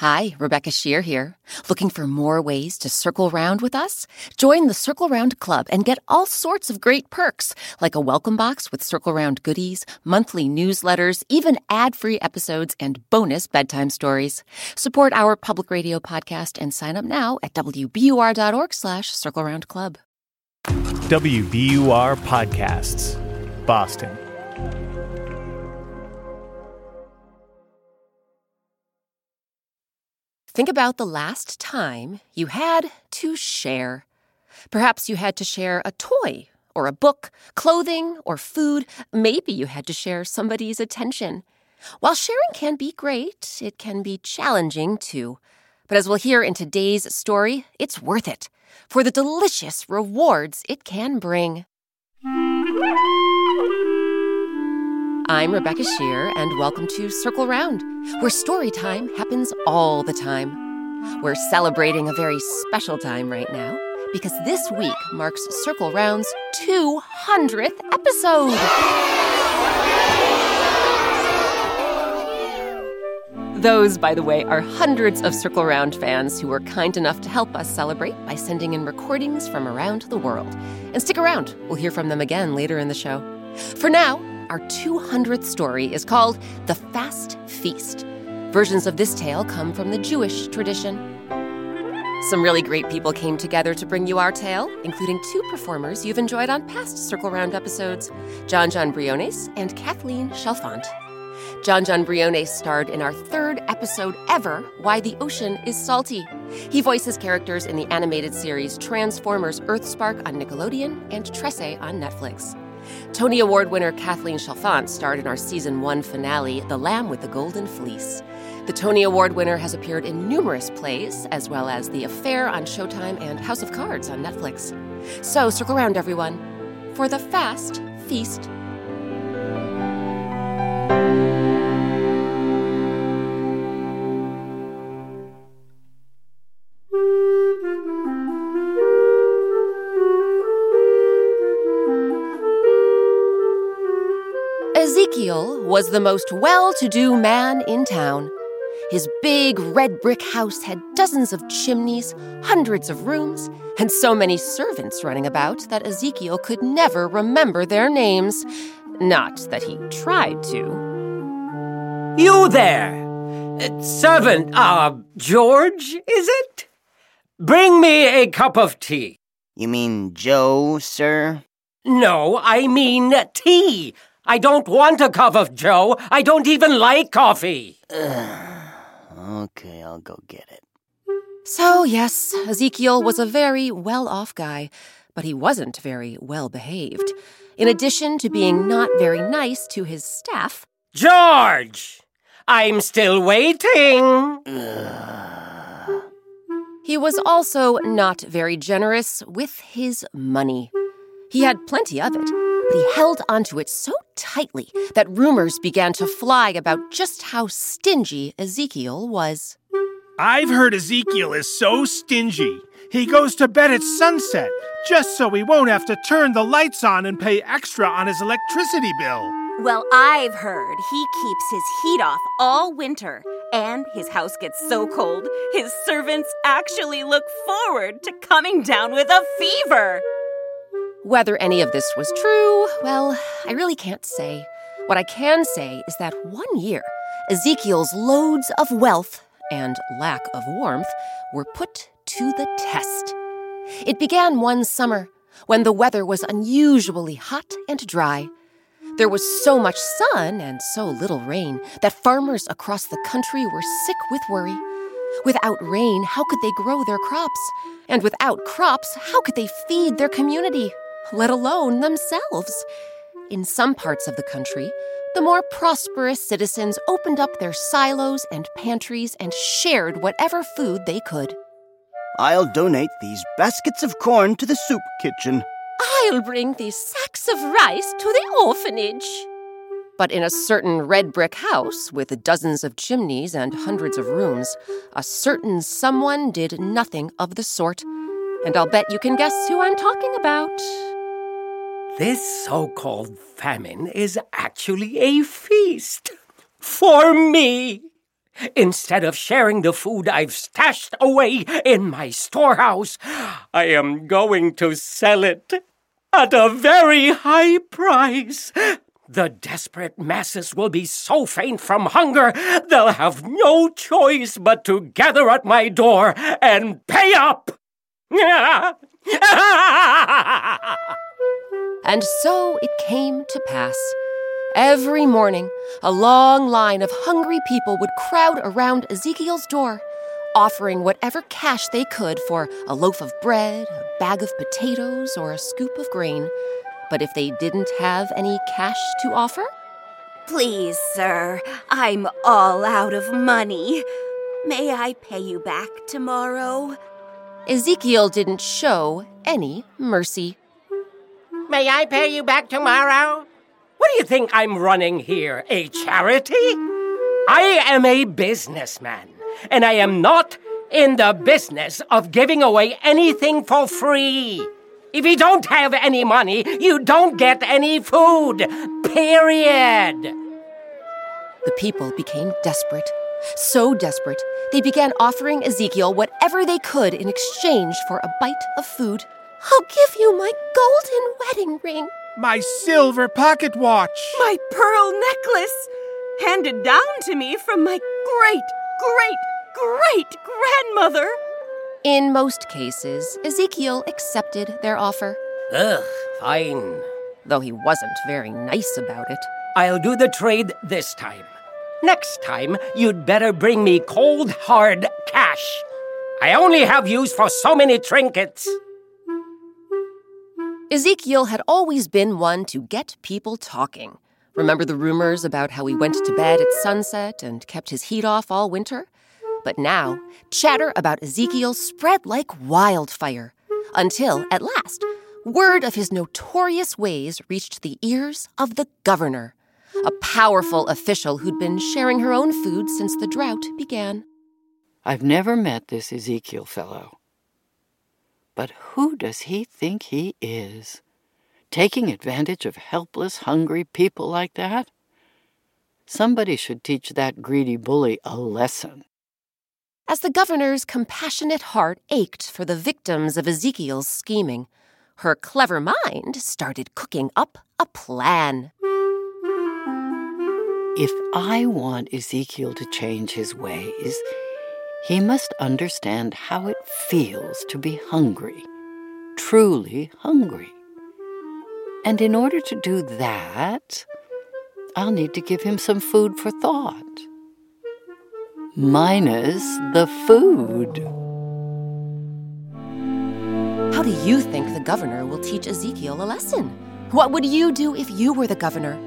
Hi, Rebecca Sheir here. Looking for more ways to circle round with us? Join the Circle Round Club and get all sorts of great perks, like a welcome box with Circle Round goodies, monthly newsletters, even ad-free episodes, and bonus bedtime stories. Support our public radio podcast and sign up now at wbur.org slash Circle Round Club. WBUR Podcasts, Boston. Think about the last time you had to share. Perhaps you had to share a toy or a book, clothing or food. Maybe you had to share somebody's attention. While sharing can be great, it can be challenging too. But as we'll hear in today's story, it's worth it for the delicious rewards it can bring. I'm Rebecca Sheir, and welcome to Circle Round, where story time happens all the time. We're celebrating a very special time right now because this week marks Circle Round's 200th episode. Those, by the way, are hundreds of Circle Round fans who were kind enough to help us celebrate by sending in recordings from around the world. And stick around, we'll hear from them again later in the show. For now, our 200th story is called The Fast Feast. Versions of this tale come from the Jewish tradition. Some really great people came together to bring you our tale, including two performers you've enjoyed on past Circle Round episodes Jon Jon Briones and Kathleen Chalfant. Jon Jon Briones starred in our third episode ever, Why the Ocean is Salty. He voices characters in the animated series Transformers Earthspark on Nickelodeon and Trese on Netflix. Tony Award winner Kathleen Chalfant starred in our season one finale, The Lamb with the Golden Fleece. The Tony Award winner has appeared in numerous plays, as well as The Affair on Showtime and House of Cards on Netflix. So circle around, everyone, for the Fast Feast. Was the most well to do man in town. His big red brick house had dozens of chimneys, hundreds of rooms, and so many servants running about that Ezekiel could never remember their names. Not that he tried to. You there! Servant, uh, George, is it? Bring me a cup of tea. You mean Joe, sir? No, I mean tea. I don't want a cup of Joe. I don't even like coffee. Okay, I'll go get it. So, yes, Ezekiel was a very well off guy, but he wasn't very well behaved. In addition to being not very nice to his staff, George! I'm still waiting. he was also not very generous with his money. He had plenty of it, but he held onto it so tightly that rumors began to fly about just how stingy Ezekiel was. I've heard Ezekiel is so stingy. He goes to bed at sunset just so he won't have to turn the lights on and pay extra on his electricity bill. Well, I've heard he keeps his heat off all winter, and his house gets so cold, his servants actually look forward to coming down with a fever. Whether any of this was true, well, I really can't say. What I can say is that one year, Ezekiel's loads of wealth and lack of warmth were put to the test. It began one summer when the weather was unusually hot and dry. There was so much sun and so little rain that farmers across the country were sick with worry. Without rain, how could they grow their crops? And without crops, how could they feed their community, let alone themselves? In some parts of the country, the more prosperous citizens opened up their silos and pantries and shared whatever food they could. I'll donate these baskets of corn to the soup kitchen. I'll bring these sacks of rice to the orphanage. But in a certain red brick house with dozens of chimneys and hundreds of rooms, a certain someone did nothing of the sort. And I'll bet you can guess who I'm talking about. This so called famine is actually a feast for me. Instead of sharing the food I've stashed away in my storehouse, I am going to sell it at a very high price. The desperate masses will be so faint from hunger, they'll have no choice but to gather at my door and pay up. And so it came to pass. Every morning, a long line of hungry people would crowd around Ezekiel's door, offering whatever cash they could for a loaf of bread, a bag of potatoes, or a scoop of grain. But if they didn't have any cash to offer, Please, sir, I'm all out of money. May I pay you back tomorrow? Ezekiel didn't show any mercy. May I pay you back tomorrow? What do you think I'm running here? A charity? I am a businessman, and I am not in the business of giving away anything for free. If you don't have any money, you don't get any food. Period. The people became desperate. So desperate, they began offering Ezekiel whatever they could in exchange for a bite of food. I'll give you my golden wedding ring, My silver pocket watch. My pearl necklace, handed down to me from my great, great, great grandmother. In most cases, Ezekiel accepted their offer, Ugh, fine. though he wasn't very nice about it. I'll do the trade this time. Next time, you'd better bring me cold, hard cash. I only have use for so many trinkets. Ezekiel had always been one to get people talking. Remember the rumors about how he went to bed at sunset and kept his heat off all winter? But now, chatter about Ezekiel spread like wildfire. Until, at last, word of his notorious ways reached the ears of the governor, a powerful official who'd been sharing her own food since the drought began. I've never met this Ezekiel fellow. But who does he think he is? Taking advantage of helpless, hungry people like that? Somebody should teach that greedy bully a lesson. As the governor's compassionate heart ached for the victims of Ezekiel's scheming, her clever mind started cooking up a plan. If I want Ezekiel to change his ways, he must understand how it feels to be hungry, truly hungry. And in order to do that, I'll need to give him some food for thought. Minus the food. How do you think the governor will teach Ezekiel a lesson? What would you do if you were the governor?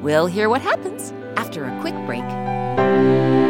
We'll hear what happens after a quick break.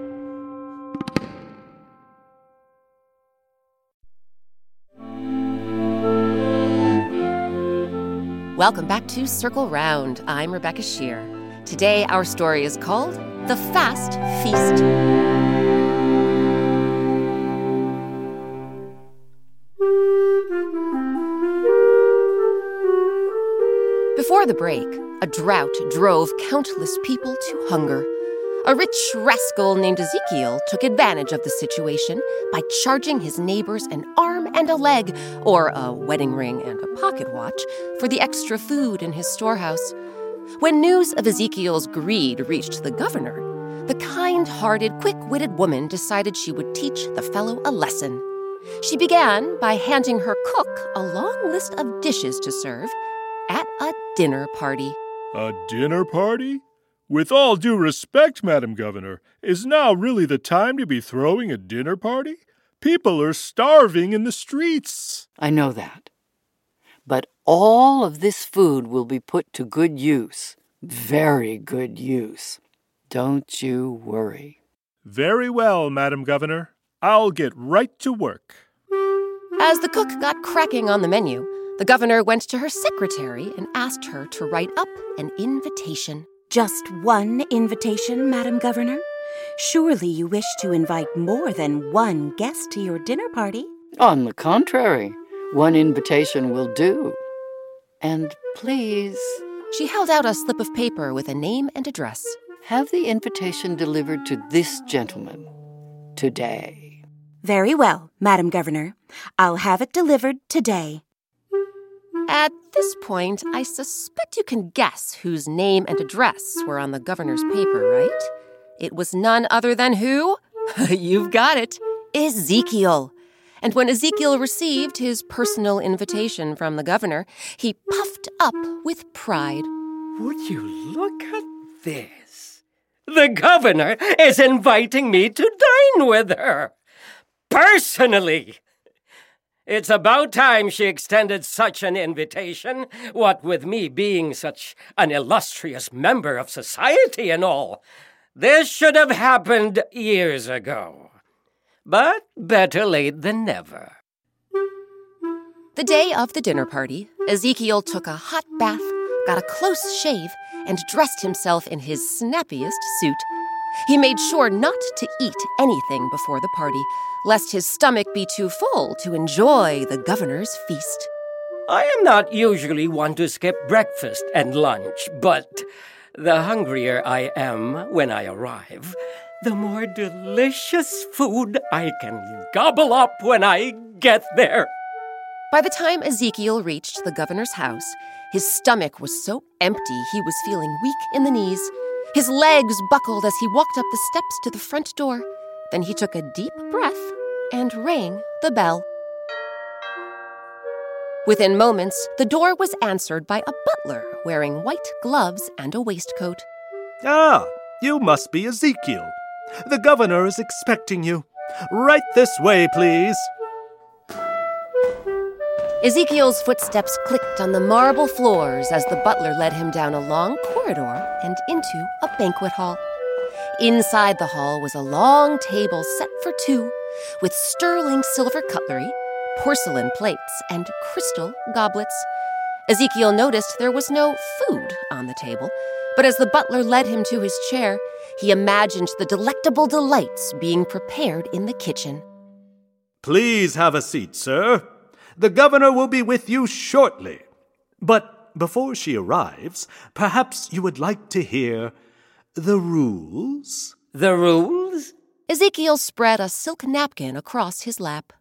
Welcome back to Circle Round. I'm Rebecca Sheir. Today, our story is called The Fast Feast. Before the break, A drought drove countless people to hunger. A rich rascal named Ezekiel took advantage of the situation by charging his neighbors an arm and a leg, or a wedding ring and a pocket watch, for the extra food in his storehouse. When news of Ezekiel's greed reached the governor, the kind hearted, quick witted woman decided she would teach the fellow a lesson. She began by handing her cook a long list of dishes to serve at a dinner party. A dinner party? With all due respect, Madam Governor, is now really the time to be throwing a dinner party? People are starving in the streets. I know that. But all of this food will be put to good use. Very good use. Don't you worry. Very well, Madam Governor. I'll get right to work. As the cook got cracking on the menu, the governor went to her secretary and asked her to write up an invitation. Just one invitation, Madam Governor? Surely you wish to invite more than one guest to your dinner party? On the contrary, one invitation will do. And please. She held out a slip of paper with a name and address. Have the invitation delivered to this gentleman today. Very well, Madam Governor. I'll have it delivered today. At this point, I suspect you can guess whose name and address were on the governor's paper, right? It was none other than who? You've got it Ezekiel. And when Ezekiel received his personal invitation from the governor, he puffed up with pride. Would you look at this? The governor is inviting me to dine with her. Personally. It's about time she extended such an invitation, what with me being such an illustrious member of society and all. This should have happened years ago. But better late than never. The day of the dinner party, Ezekiel took a hot bath, got a close shave, and dressed himself in his snappiest suit. He made sure not to eat anything before the party, lest his stomach be too full to enjoy the governor's feast. I am not usually one to skip breakfast and lunch, but the hungrier I am when I arrive, the more delicious food I can gobble up when I get there. By the time Ezekiel reached the governor's house, his stomach was so empty he was feeling weak in the knees. His legs buckled as he walked up the steps to the front door. Then he took a deep breath and rang the bell. Within moments, the door was answered by a butler wearing white gloves and a waistcoat. Ah, you must be Ezekiel. The governor is expecting you. Right this way, please. Ezekiel's footsteps clicked on the marble floors as the butler led him down a long corridor and into a banquet hall. Inside the hall was a long table set for two, with sterling silver cutlery, porcelain plates, and crystal goblets. Ezekiel noticed there was no food on the table, but as the butler led him to his chair, he imagined the delectable delights being prepared in the kitchen. Please have a seat, sir. The governor will be with you shortly. But before she arrives, perhaps you would like to hear the rules? The rules? Ezekiel spread a silk napkin across his lap.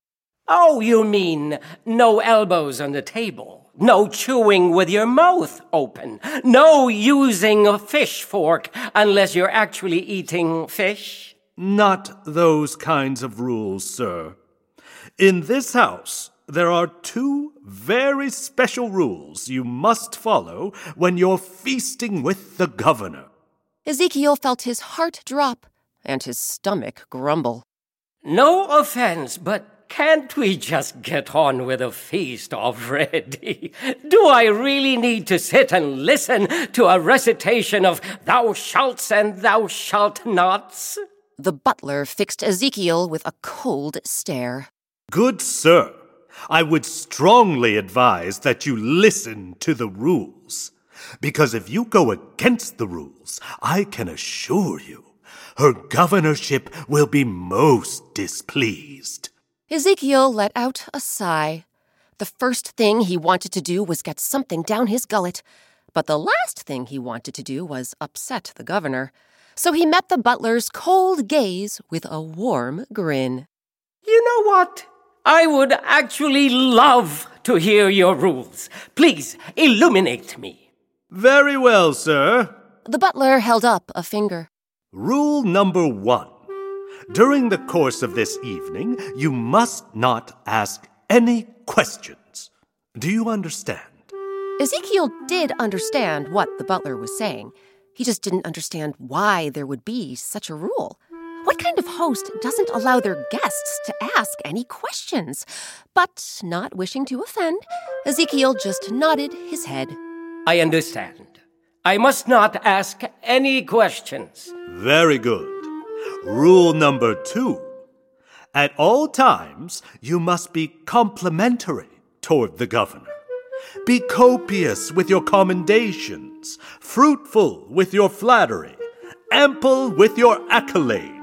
Oh, you mean no elbows on the table, no chewing with your mouth open, no using a fish fork unless you're actually eating fish? Not those kinds of rules, sir. In this house, there are two very special rules you must follow when you're feasting with the governor. Ezekiel felt his heart drop and his stomach grumble. No offense, but can't we just get on with the feast already? Do I really need to sit and listen to a recitation of thou shalt and thou shalt nots? The butler fixed Ezekiel with a cold stare. Good sir, I would strongly advise that you listen to the rules. Because if you go against the rules, I can assure you, her governorship will be most displeased. Ezekiel let out a sigh. The first thing he wanted to do was get something down his gullet, But the last thing he wanted to do was upset the governor. So he met the butler's cold gaze with a warm grin. You know what? I would actually love to hear your rules. Please illuminate me. Very well, sir. The butler held up a finger. Rule number one. During the course of this evening, you must not ask any questions. Do you understand? Ezekiel did understand what the butler was saying. He just didn't understand why there would be such a rule. What kind of host doesn't allow their guests to ask any questions? But not wishing to offend, Ezekiel just nodded his head. I understand. I must not ask any questions. Very good. Rule number two. At all times, you must be complimentary toward the governor. Be copious with your commendations, fruitful with your flattery, ample with your accolades.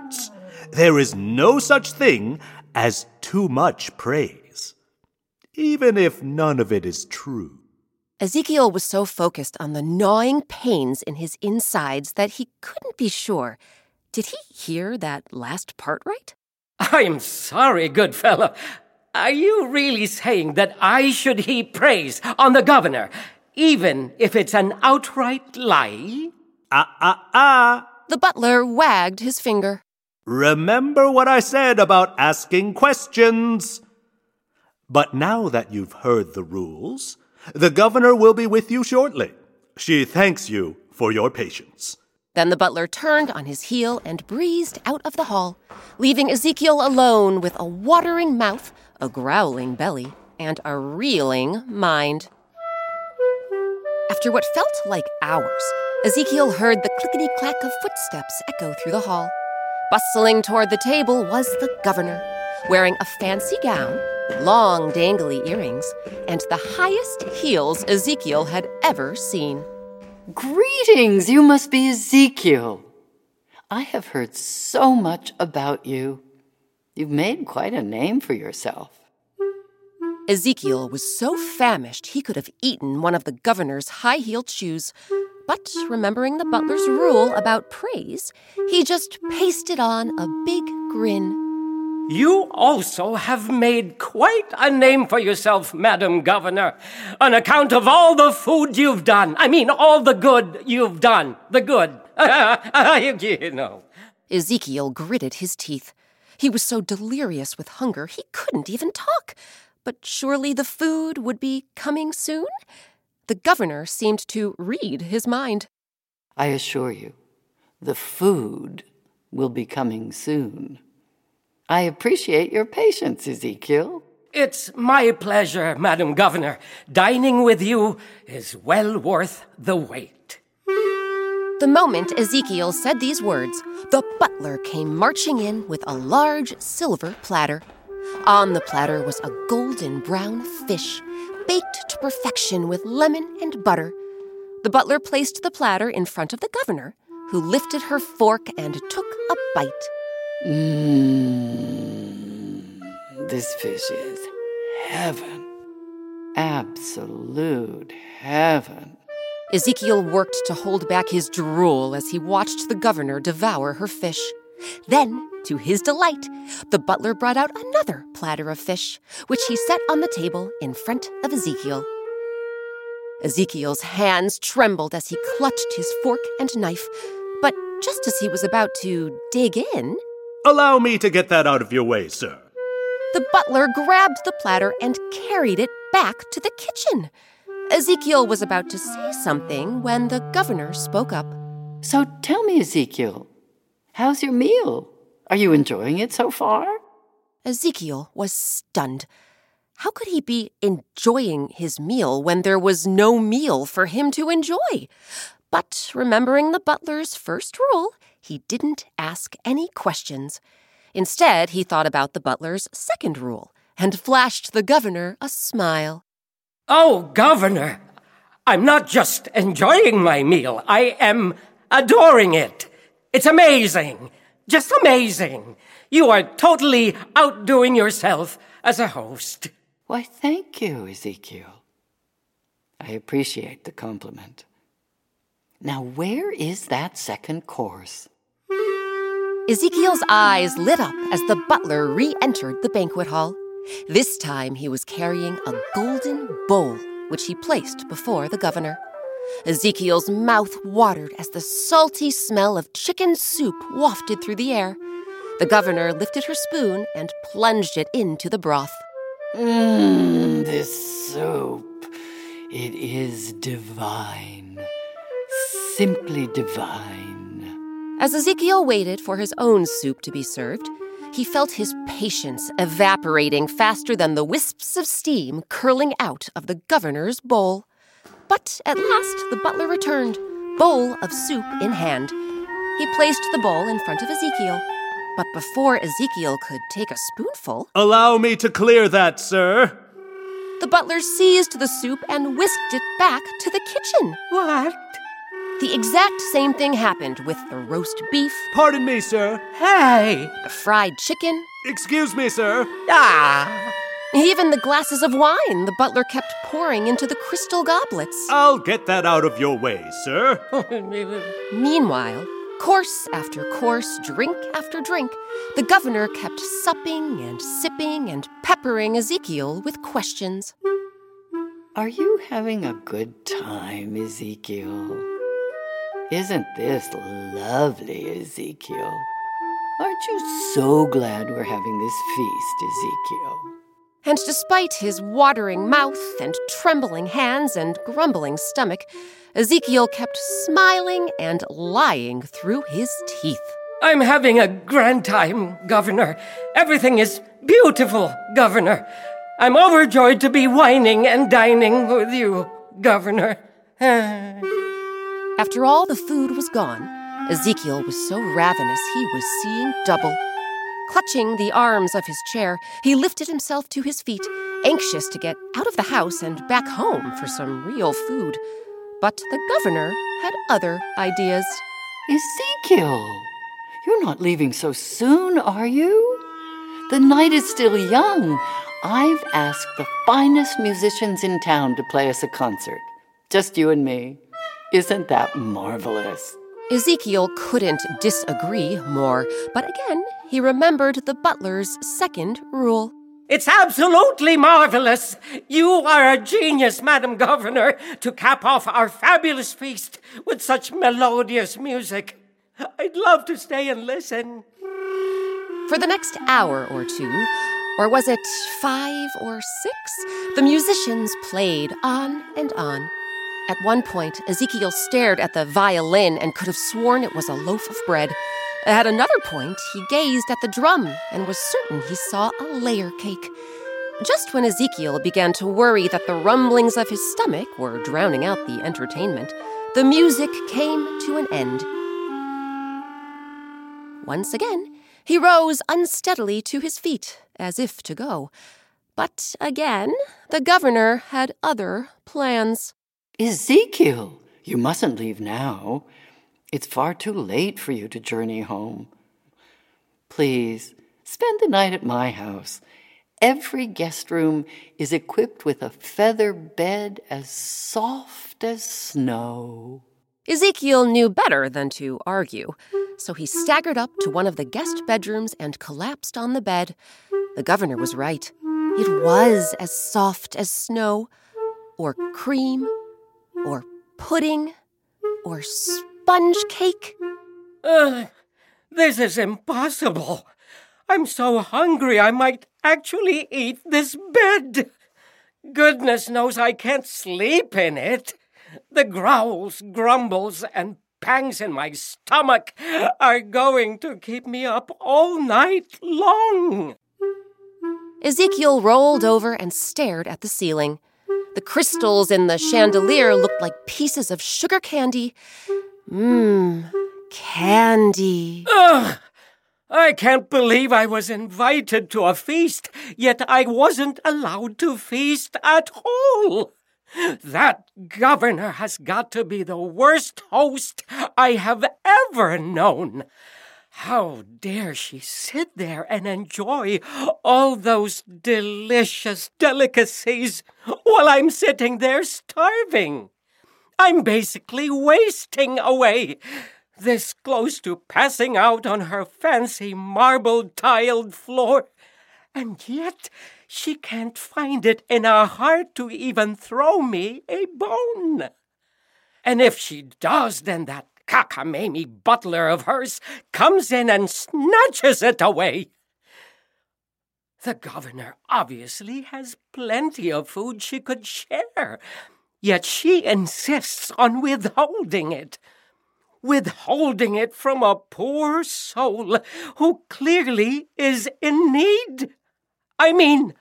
There is no such thing as too much praise, even if none of it is true. Ezekiel was so focused on the gnawing pains in his insides that he couldn't be sure. Did he hear that last part right? I'm sorry, good fellow. Are you really saying that I should heap praise on the governor, even if it's an outright lie? Ah, ah, ah. The butler wagged his finger. Remember what I said about asking questions. But now that you've heard the rules, the governor will be with you shortly. She thanks you for your patience. Then the butler turned on his heel and breezed out of the hall, leaving Ezekiel alone with a watering mouth, a growling belly, and a reeling mind. After what felt like hours, Ezekiel heard the clickety clack of footsteps echo through the hall. Bustling toward the table was the governor, wearing a fancy gown, long dangly earrings, and the highest heels Ezekiel had ever seen. Greetings! You must be Ezekiel. I have heard so much about you. You've made quite a name for yourself. Ezekiel was so famished he could have eaten one of the governor's high heeled shoes. But remembering the butler's rule about praise, he just pasted on a big grin. You also have made quite a name for yourself, Madam Governor, on account of all the food you've done. I mean, all the good you've done. The good. you know. Ezekiel gritted his teeth. He was so delirious with hunger he couldn't even talk. But surely the food would be coming soon? The governor seemed to read his mind. I assure you, the food will be coming soon. I appreciate your patience, Ezekiel. It's my pleasure, Madam Governor. Dining with you is well worth the wait. The moment Ezekiel said these words, the butler came marching in with a large silver platter. On the platter was a golden brown fish, baked to perfection with lemon and butter. The butler placed the platter in front of the governor, who lifted her fork and took a bite. Mmm. This fish is heaven. Absolute heaven. Ezekiel worked to hold back his drool as he watched the governor devour her fish. Then, to his delight, the butler brought out another platter of fish, which he set on the table in front of Ezekiel. Ezekiel's hands trembled as he clutched his fork and knife, but just as he was about to dig in, Allow me to get that out of your way, sir. the butler grabbed the platter and carried it back to the kitchen. Ezekiel was about to say something when the governor spoke up. So tell me, Ezekiel, how's your meal? Are you enjoying it so far? Ezekiel was stunned. How could he be enjoying his meal when there was no meal for him to enjoy? But remembering the butler's first rule, he didn't ask any questions. Instead, he thought about the butler's second rule and flashed the governor a smile. Oh, Governor, I'm not just enjoying my meal, I am adoring it. It's amazing. Just amazing. You are totally outdoing yourself as a host. Why, thank you, Ezekiel. I appreciate the compliment. Now, where is that second course? Ezekiel's eyes lit up as the butler re entered the banquet hall. This time he was carrying a golden bowl, which he placed before the governor. Ezekiel's mouth watered as the salty smell of chicken soup wafted through the air. The governor lifted her spoon and plunged it into the broth. Mmm, this soup. It is divine. Simply divine. As Ezekiel waited for his own soup to be served, he felt his patience evaporating faster than the wisps of steam curling out of the governor's bowl. But at last the butler returned, bowl of soup in hand. He placed the bowl in front of Ezekiel. But before Ezekiel could take a spoonful, Allow me to clear that, sir. the butler seized the soup and whisked it back to the kitchen. What? The exact same thing happened with the roast beef, Pardon me, sir. Hey! the fried chicken, Excuse me, sir. Ah! Even the glasses of wine the butler kept pouring into the crystal goblets. I'll get that out of your way, sir. Meanwhile, course after course, drink after drink, the governor kept supping and sipping and peppering Ezekiel with questions. Are you having a good time, Ezekiel? Isn't this lovely, Ezekiel? Aren't you so glad we're having this feast, Ezekiel? And despite his watering mouth and trembling hands and grumbling stomach, Ezekiel kept smiling and lying through his teeth. I'm having a grand time, Governor. Everything is beautiful, Governor. I'm overjoyed to be whining and dining with you, Governor. After all the food was gone, Ezekiel was so ravenous he was seeing double. Clutching the arms of his chair, he lifted himself to his feet, anxious to get out of the house and back home for some real food. But the governor had other ideas. Ezekiel, you're not leaving so soon, are you? The night is still young. I've asked the finest musicians in town to play us a concert. Just you and me. Isn't that marvelous? Ezekiel couldn't disagree more, but again he remembered the butler's second rule. It's absolutely marvelous. You are a genius, Madam Governor, to cap off our fabulous feast with such melodious music. I'd love to stay and listen. For the next hour or two, or was it five or six, the musicians played on and on. At one point, Ezekiel stared at the violin and could have sworn it was a loaf of bread. At another point, he gazed at the drum and was certain he saw a layer cake. Just when Ezekiel began to worry that the rumblings of his stomach were drowning out the entertainment, the music came to an end. Once again, he rose unsteadily to his feet, as if to go. But again, the governor had other plans. Ezekiel, you mustn't leave now. It's far too late for you to journey home. Please, spend the night at my house. Every guest room is equipped with a feather bed as soft as snow. Ezekiel knew better than to argue, so he staggered up to one of the guest bedrooms and collapsed on the bed. The governor was right. It was as soft as snow, or cream, or pudding, or sponge cake. Ugh, this is impossible. I'm so hungry I might actually eat this bed. Goodness knows I can't sleep in it. The growls, grumbles, and pangs in my stomach are going to keep me up all night long. Ezekiel rolled over and stared at the ceiling. The crystals in the chandelier looked like pieces of sugar candy. Mmm, candy. Ugh! I can't believe I was invited to a feast, yet I wasn't allowed to feast at all. That governor has got to be the worst host I have ever known. How dare she sit there and enjoy all those delicious delicacies while I'm sitting there starving? I'm basically wasting away. This close to passing out on her fancy marble tiled floor. And yet she can't find it in her heart to even throw me a bone. And if she does, then that cockamamie butler of hers comes in and snatches it away. The governor obviously has plenty of food she could share, yet she insists on withholding it. Withholding it from a poor soul who clearly is in need. I mean,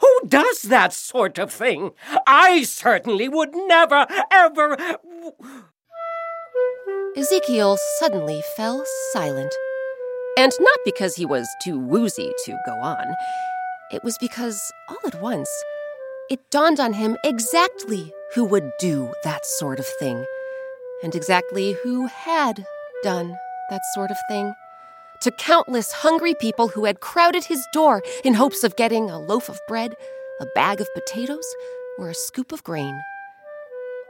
who does that sort of thing? I certainly would never, ever. Ezekiel suddenly fell silent. And not because he was too woozy to go on. It was because, all at once, it dawned on him exactly who would do that sort of thing, and exactly who had done that sort of thing. To countless hungry people who had crowded his door in hopes of getting a loaf of bread, a bag of potatoes, or a scoop of grain.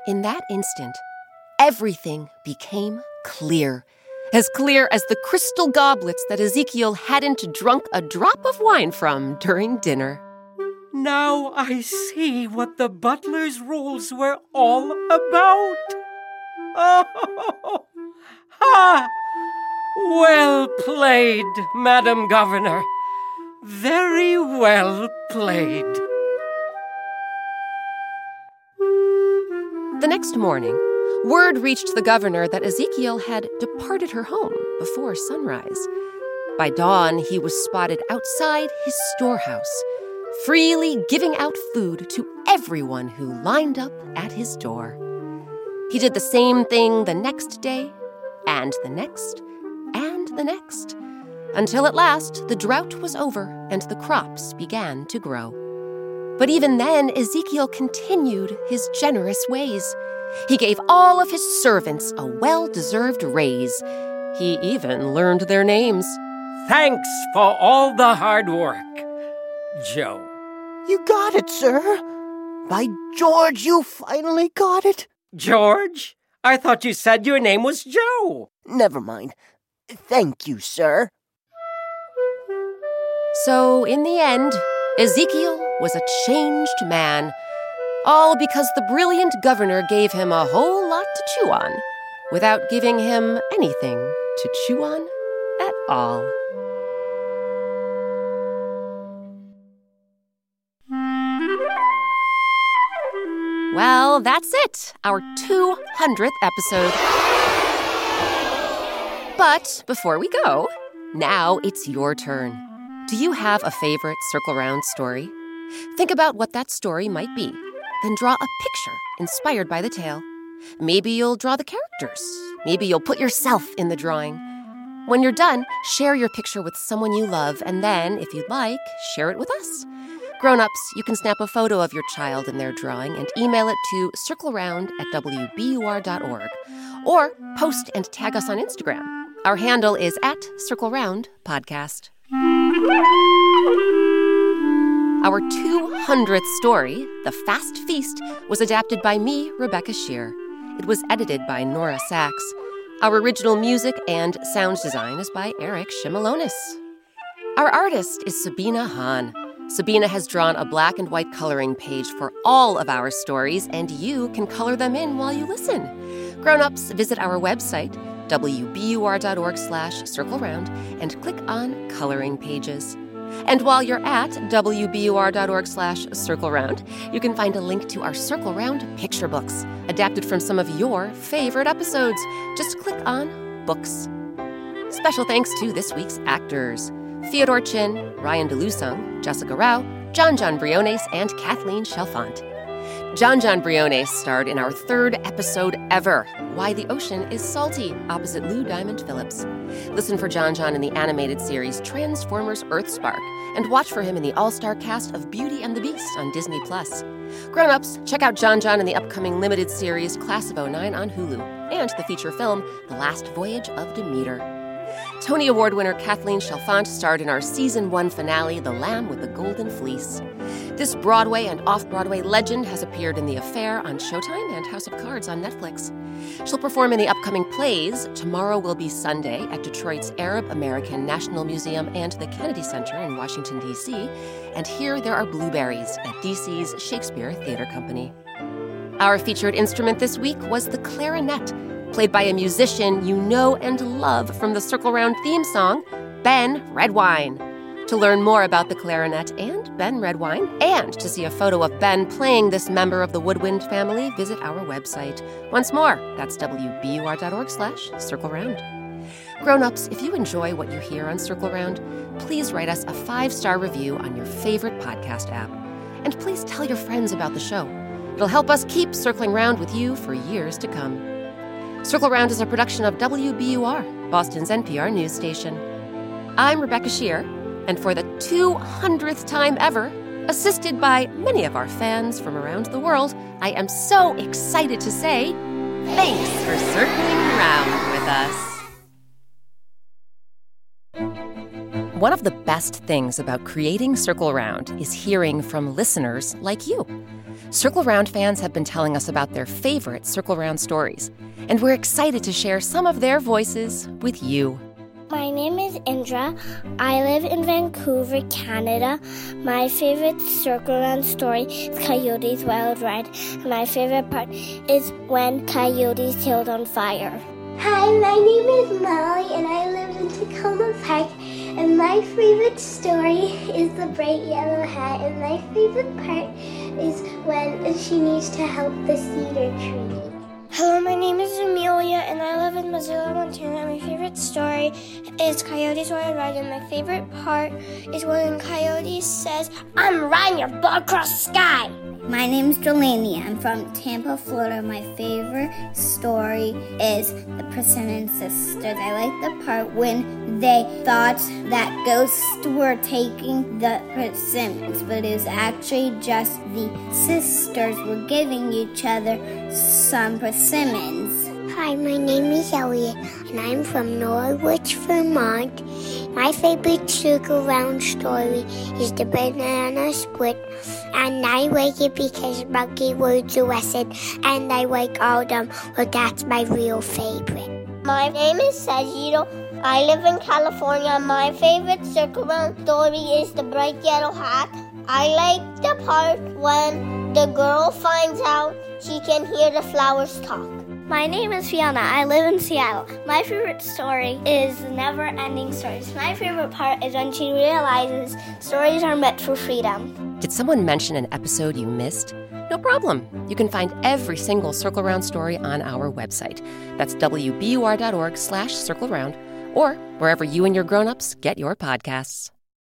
In that instant, everything became clear. As clear as the crystal goblets that Ezekiel hadn't drunk a drop of wine from during dinner. Now I see what the butler's rules were all about. Oh, ha! Well played, Madam Governor. Very well played. The next morning, word reached the governor that Ezekiel had departed her home before sunrise. By dawn, he was spotted outside his storehouse, freely giving out food to everyone who lined up at his door. He did the same thing the next day, and the next, and the next, until at last the drought was over and the crops began to grow. But even then, Ezekiel continued his generous ways. He gave all of his servants a well deserved raise. He even learned their names. Thanks for all the hard work, Joe. You got it, sir. By George, you finally got it. George? I thought you said your name was Joe. Never mind. Thank you, sir. So, in the end, Ezekiel was a changed man. All because the brilliant governor gave him a whole lot to chew on, without giving him anything to chew on at all. Well, that's it, our 200th episode. But before we go, now it's your turn. Do you have a favorite Circle Round story? Think about what that story might be, then draw a picture inspired by the tale. Maybe you'll draw the characters. Maybe you'll put yourself in the drawing. When you're done, share your picture with someone you love, and then, if you'd like, share it with us. Grown ups, you can snap a photo of your child in their drawing and email it to circleround at wbur.org. Or post and tag us on Instagram. Our handle is at Circle Round Podcast. Our 200th story, The Fast Feast, was adapted by me, Rebecca Sheir. It was edited by Nora Saks. Our original music and sound design is by Eric Shimalonis. Our artist is Sabina Hahn. Sabina has drawn a black and white coloring page for all of our stories, and you can color them in while you listen. Grown-ups, visit our website, wbur.org slash circle round, and click on Coloring Pages. And while you're at wbur.org slash circle round, you can find a link to our Circle Round picture books, adapted from some of your favorite episodes. Just click on Books. Special thanks to this week's actors Theodore Chin, Ryan DeLusung, Jessica Rao, Jon Jon Briones, and Kathleen Chalfant. Jon Jon Briones starred in our third episode ever, Why the Ocean is Salty, opposite Lou Diamond Phillips. Listen for Jon Jon in the animated series Transformers Earthspark, and watch for him in the all-star cast of Beauty and the Beast on Disney+. Plus. Grown-ups, check out Jon Jon in the upcoming limited series Class of 09 on Hulu, and the feature film The Last Voyage of Demeter. Tony Award winner Kathleen Chalfant starred in our season one finale, The Lamb with the Golden Fleece. This Broadway and off Broadway legend has appeared in The Affair on Showtime and House of Cards on Netflix. She'll perform in the upcoming plays Tomorrow Will Be Sunday at Detroit's Arab American National Museum and the Kennedy Center in Washington, D.C., and Here There Are Blueberries at D.C.'s Shakespeare Theater Company. Our featured instrument this week was the clarinet, played by a musician you know and love from the Circle Round theme song, Ben Redwine. To learn more about the clarinet and Ben Redwine, and to see a photo of Ben playing this member of the woodwind family, visit our website. Once more, that's wbur.org slash circle round. Grown-ups, if you enjoy what you hear on Circle Round, please write us a five-star review on your favorite podcast app. And please tell your friends about the show. It'll help us keep circling round with you for years to come. Circle Round is a production of WBUR, Boston's NPR news station. I'm Rebecca Sheir, and for the 200th time ever, assisted by many of our fans from around the world, I am so excited to say thanks for circling around with us. One of the best things about creating Circle Round is hearing from listeners like you. Circle Round fans have been telling us about their favorite Circle Round stories, and we're excited to share some of their voices with you. My name is Indra. I live in Vancouver, Canada. My favorite circle round story is Coyote's Wild Ride. And my favorite part is when Coyote's killed on fire. Hi, my name is Molly and I live in Takoma Park. And my favorite story is the bright yellow hat. And my favorite part is when she needs to help the cedar tree. Hello, my name is Amelia and I live in Missoula, Montana. My favorite story is Coyote's Wild Ride, and my favorite part is when Coyote says, I'm riding your butt across the sky. My name is Delaney. I'm from Tampa, Florida. My favorite story is The Persimmon Sisters. I like the part when they thought that ghosts were taking the persimmons, but it was actually just the sisters were giving each other some persimmons. Hi, my name is Elliot, and I'm from Norwich, Vermont. My favorite circle round story is the banana split, and I like it because monkey words are lesson, and I like all of them, but that's my real favorite. My name is Sajiro. I live in California. My favorite circle round story is the bright yellow hat. I like the part when the girl finds out she can hear the flowers talk. My name is Fiona. I live in Seattle. My favorite story is the Never Ending Stories. My favorite part is when she realizes stories are meant for freedom. Did someone mention an episode you missed? No problem. You can find every single Circle Round story on our website. That's wbur.org slash circle round or wherever you and your grown-ups get your podcasts.